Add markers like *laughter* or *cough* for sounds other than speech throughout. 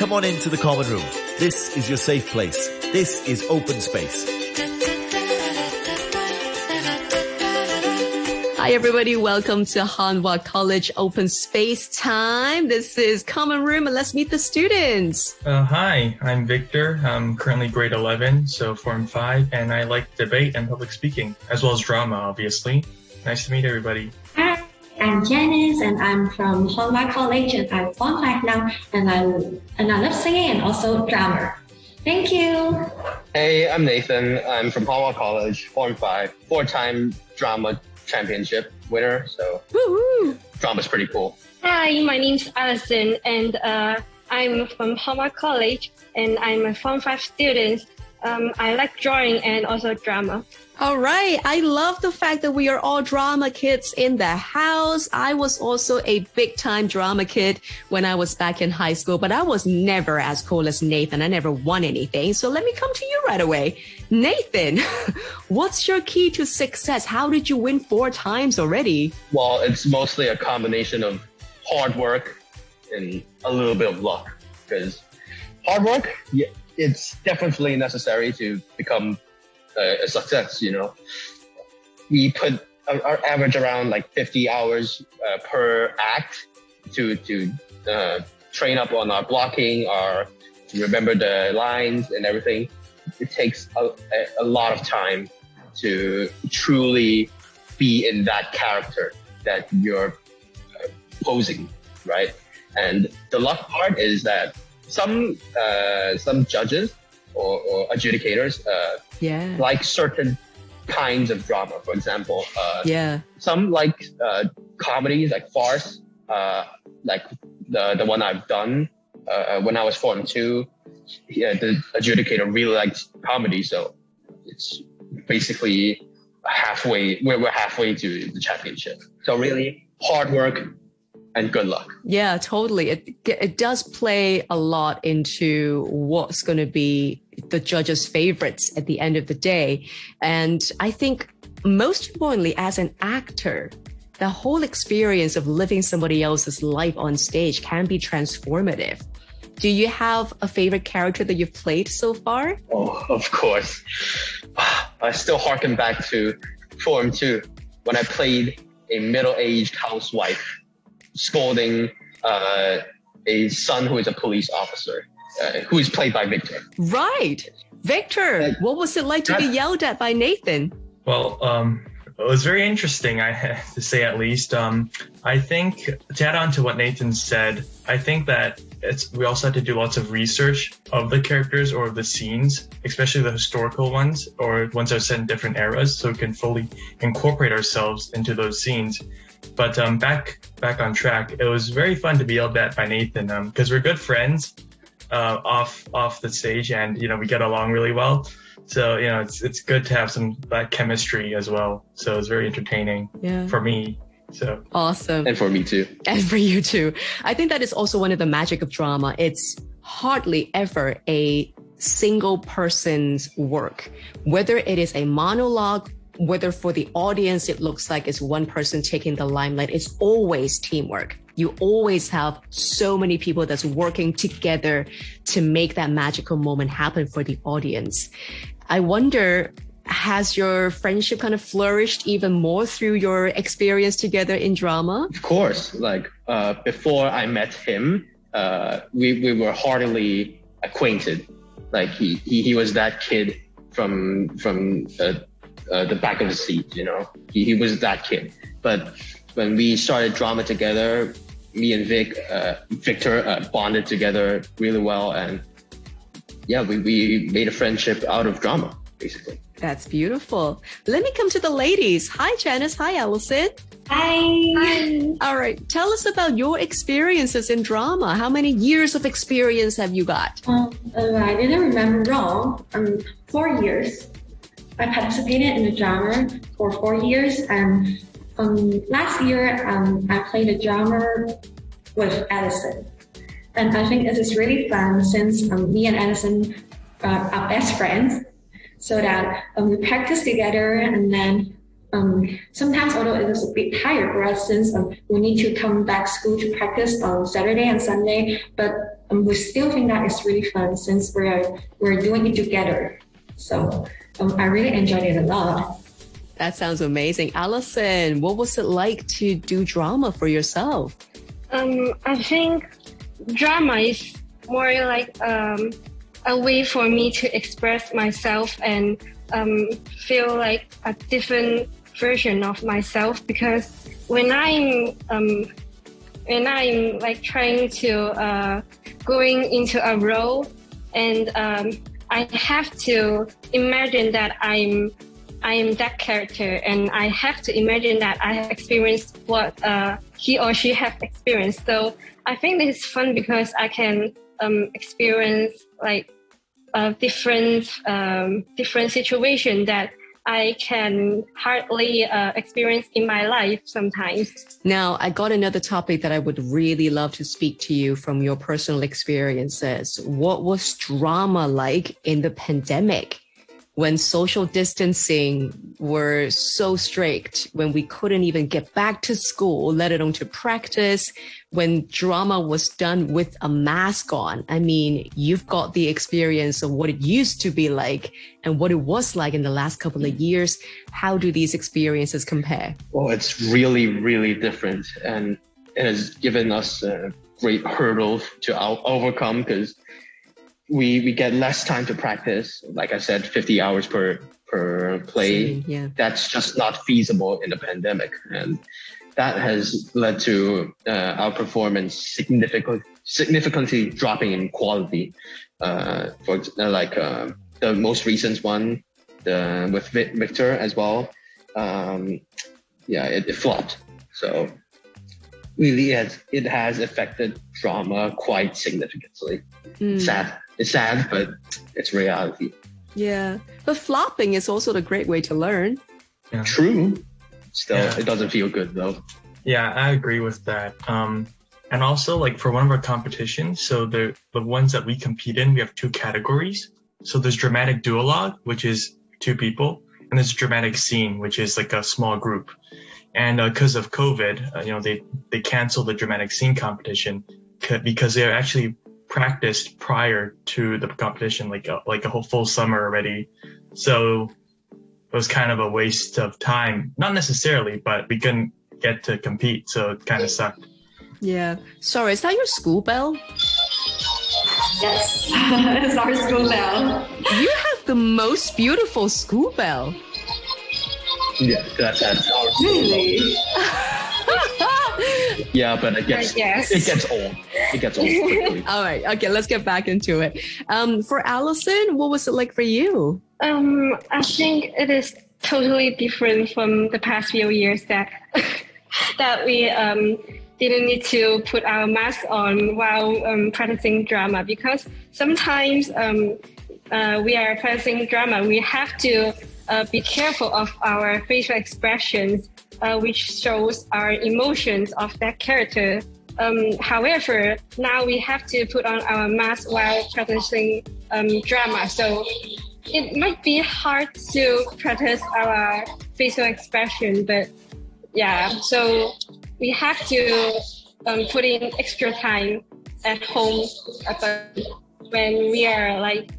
Come on into the common room. This is your safe place. This is open space. Hi everybody, welcome to Hon Wah College Open Space Time. This is Common Room and let's meet the students. Uh, hi, I'm Victor. I'm currently grade 11, so Form 5, and I like debate and public speaking, as well as drama, obviously. Nice to meet everybody. Hi, I'm Janice, and I'm from Hon Wah College, and I'm Form 5 now, and I, and I love singing and also drama. Thank you. Hey, I'm Nathan. I'm from Hon Wah College, Form 5, four-time drama championship winner. So Woo-hoo. drama's pretty cool. Hi, my name's Alison, and uh, I'm from Hon Wah College, and I'm a Form 5 student. Um, I like drawing and also drama. All right. I love the fact that we are all drama kids in the house. I was also a big time drama kid when I was back in high school, but I was never as cool as Nathan. I never won anything. So let me come to you right away. Nathan, *laughs* what's your key to success? How did you win four times already? Well, it's mostly a combination of hard work and a little bit of luck. Because hard work, yeah, it's definitely necessary to become a, a success. You know, we put our, our average around like 50 hours uh, per act to to uh, train up on our blocking, our remember the lines and everything. It takes a, a, a lot of time to truly be in that character that you're uh, posing, right? And the luck part is that some uh, some judges or, or adjudicators uh, Yeah. like certain kinds of drama. For example, uh, Yeah. some like uh, comedies like farce, uh, like the the one I've done uh, when I was form two. Yeah, the adjudicator really liked comedy, so it's basically halfway. We're, we're halfway to the championship. So really, hard work and good luck. Yeah, totally. It it does play a lot into what's going to be the judges' favorites at the end of the day. And I think most importantly, as an actor, the whole experience of living somebody else's life on stage can be transformative. Do you have a favorite character that you've played so far? Oh, of course. *sighs* I still harken back to Form 2 when I played a middle aged housewife scolding uh, a son who is a police officer, uh, who is played by Victor. Right. Victor, what was it like to be yelled at by Nathan? Well, um, it was very interesting, I *laughs* have to say at least. Um, I think to add on to what Nathan said, I think that it's we also had to do lots of research of the characters or the scenes, especially the historical ones or ones that are set in different eras, so we can fully incorporate ourselves into those scenes. But um, back back on track, it was very fun to be yelled at by Nathan because we're good friends uh, off off the stage, and you know we get along really well. So you know it's it's good to have some that chemistry as well. So it's very entertaining Yeah. for me. So Awesome. And for me too. *laughs* and for you too. I think that is also one of the magic of drama. It's hardly ever a single person's work, whether it is a monologue, whether for the audience it looks like it's one person taking the limelight. It's always teamwork. You always have so many people that's working together to make that magical moment happen for the audience. I wonder has your friendship kind of flourished even more through your experience together in drama? Of course, like uh, before I met him, uh, we, we were heartily acquainted. Like he, he, he was that kid from from uh, uh, the back of the seat, you know. He, he was that kid. But when we started drama together, me and Vic, uh, Victor uh, bonded together really well, and yeah, we, we made a friendship out of drama, basically. That's beautiful. Let me come to the ladies. Hi, Janice. Hi, Allison. Hi. Hi. All right. Tell us about your experiences in drama. How many years of experience have you got? Um, uh, I didn't remember wrong. Um, four years. I participated in the drama for four years, and um, last year um, I played a drama with Edison, and I think this is really fun since um, me and Edison uh, are best friends, so that um, we practice together, and then um, sometimes although it is a bit tired for us since um, we need to come back school to practice on Saturday and Sunday, but um, we still think that it's really fun since we're we're doing it together. So um, I really enjoyed it a lot. That sounds amazing. Allison, what was it like to do drama for yourself? Um, I think drama is more like um, a way for me to express myself and um, feel like a different version of myself because when I'm um, when I'm like trying to uh, going into a role and um, I have to imagine that I'm I am that character and I have to imagine that I have experienced what uh, he or she have experienced. So I think this is fun because I can um, experience like a different um, different situation that I can hardly uh, experience in my life sometimes. Now, I got another topic that I would really love to speak to you from your personal experiences. What was drama like in the pandemic? When social distancing were so strict, when we couldn't even get back to school, let alone to practice, when drama was done with a mask on. I mean, you've got the experience of what it used to be like and what it was like in the last couple of years. How do these experiences compare? Well, it's really, really different. And it has given us a great hurdle to overcome because we we get less time to practice. Like I said, 50 hours per per play. yeah. That's just not feasible in the pandemic, and that has led to uh, our performance significantly significantly dropping in quality. Uh, for uh, like uh, the most recent one, the with Victor as well. Um, yeah, it, it flopped. So really, it, it has affected drama quite significantly. Mm. Sad it's sad, but it's reality. Yeah. But flopping is also a great way to learn. Yeah. True. Still, yeah. it doesn't feel good though. Yeah, I agree with that. Um, and also like for one of our competitions, so the, the ones that we compete in, we have two categories. So there's dramatic duologue, which is two people, and there's dramatic scene, which is like a small group. And because uh, of COVID, uh, you know, they, they canceled the dramatic scene competition because they're actually practiced prior to the competition, like a, like a whole full summer already. So it was kind of a waste of time. Not necessarily, but we couldn't get to compete, so it kind of sucked. Yeah. Sorry, is that your school bell? Yes, *laughs* it's our school bell. You have the most beautiful school bell. Yeah, that's, that's our really. *laughs* yeah, but it gets it gets old. It gets old *laughs* quickly. All right. Okay, let's get back into it. Um, for Allison, what was it like for you? Um, I think it is totally different from the past few years that *laughs* that we um, didn't need to put our mask on while um, practicing drama because sometimes um, uh, we are practicing drama. We have to uh, be careful of our facial expressions uh, which shows our emotions of that character. Um, however, now we have to put on our mask while practicing um, drama. So it might be hard to practice our facial expression, but yeah, so we have to um, put in extra time at home when we are like,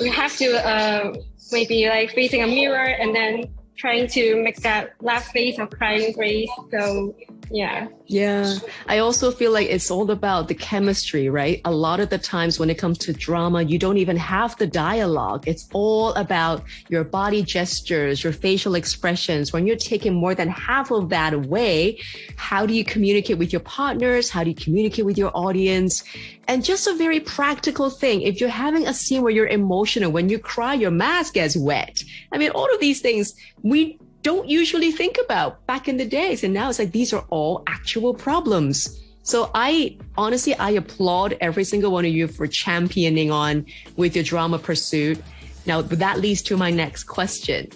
we have to uh, maybe like facing a mirror and then trying to make that last face of crying face. So yeah. Yeah. I also feel like it's all about the chemistry, right? A lot of the times when it comes to drama, you don't even have the dialogue. It's all about your body gestures, your facial expressions. When you're taking more than half of that away, how do you communicate with your partners? How do you communicate with your audience? And just a very practical thing. If you're having a scene where you're emotional, when you cry, your mask gets wet. I mean, all of these things we don't usually think about back in the days. And now it's like these are all actual problems. So I honestly, I applaud every single one of you for championing on with your drama pursuit. Now that leads to my next question.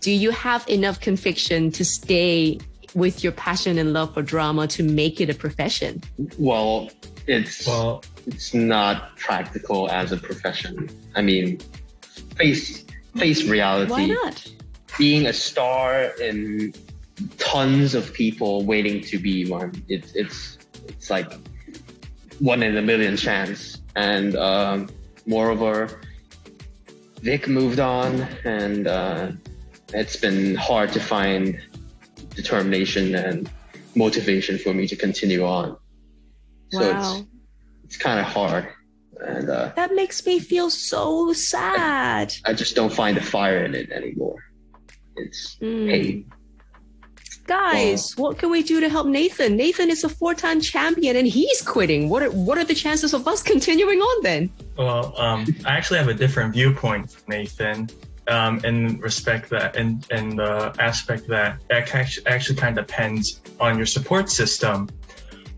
Do you have enough conviction to stay with your passion and love for drama to make it a profession? Well, it's well, it's not practical as a profession. I mean, face face reality. Why not? Being a star in tons of people waiting to be one. It's it's it's like one in a million chance. And um, moreover, Vic moved on, and uh, it's been hard to find determination and motivation for me to continue on. So Wow. it's it's kind of hard, and uh, That makes me feel so sad. I just don't find the fire in it anymore. It's Mm. hate. Guys, what can we do to help Nathan? Nathan is a four-time champion and he's quitting. What are what are the chances of us continuing on then? Well, um, I actually have a different viewpoint, from Nathan, um, in respect that, in, in the aspect that it actually, actually kind of depends on your support system.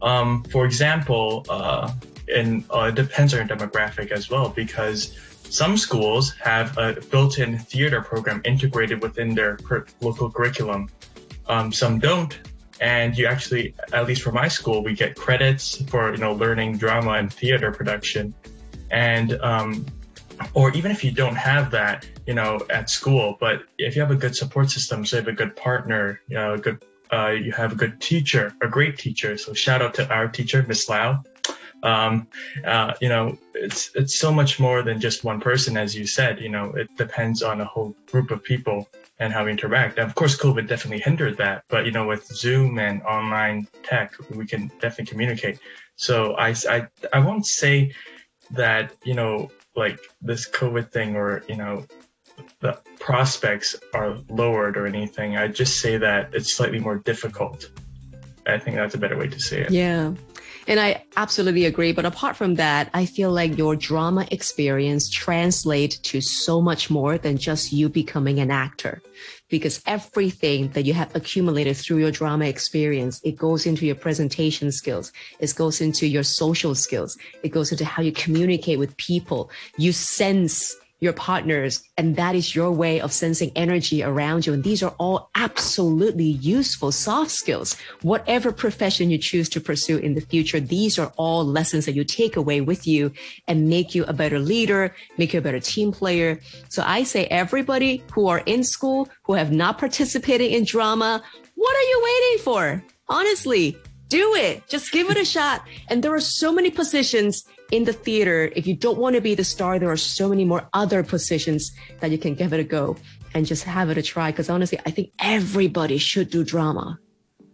Um, for example, uh, and uh, it depends on your demographic as well, because some schools have a built-in theater program integrated within their local curriculum. Um, some don't, and you actually, at least for my school, we get credits for you know learning drama and theater production and um, or even if you don't have that you know at school but if you have a good support system so you have a good partner you know a good uh, you have a good teacher a great teacher so shout out to our teacher miss lau um, uh, you know it's it's so much more than just one person as you said you know it depends on a whole group of people and how we interact. And of course covid definitely hindered that but you know with zoom and online tech we can definitely communicate. So i i, I won't say that you know like this covid thing or you know the prospects are lowered or anything. I just say that it's slightly more difficult i think that's a better way to say it Yeah. And I absolutely agree. But apart from that, I feel like your drama experience translates to so much more than just you becoming an actor. Because everything that you have accumulated through your drama experience, it goes into your presentation skills. It goes into your social skills. It goes into how you communicate with people. You sense your partners, and that is your way of sensing energy around you. And these are all absolutely useful soft skills. Whatever profession you choose to pursue in the future, these are all lessons that you take away with you and make you a better leader, make you a better team player. So I say everybody who are in school, who have not participated in drama, what are you waiting for? Honestly, do it. Just give it a shot. And there are so many positions in the theater. If you don't want to be the star, there are so many more other positions that you can give it a go and just have it a try. Because honestly, I think everybody should do drama.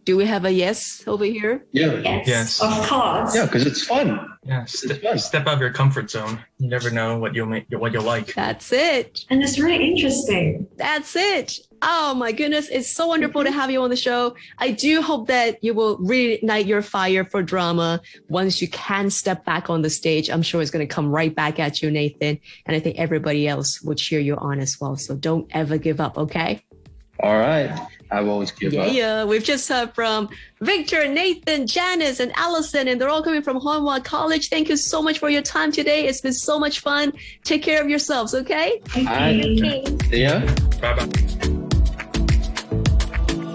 Do we have a yes over here? Yeah, Yes, Yes. of course. yeah, because it's fun. Yeah ste- step out of your comfort zone you never know what you'll make what you'll like That's it. And it's really interesting. That's it. Oh my goodness. It's so wonderful to have you on the show. I do hope that you will reignite your fire for drama once you can step back on the stage. I'm sure it's going to come right back at you, Nathan. And I think everybody else will cheer you on as well. So don't ever give up. Okay. All right, I won't give Yeah, up. yeah. We've just heard from Victor, Nathan, Janice, and Allison, and they're all coming from Hon Wah College. Thank you so much for your time today. It's been so much fun. Take care of yourselves. Okay. All right, Okay. see ya. bye bye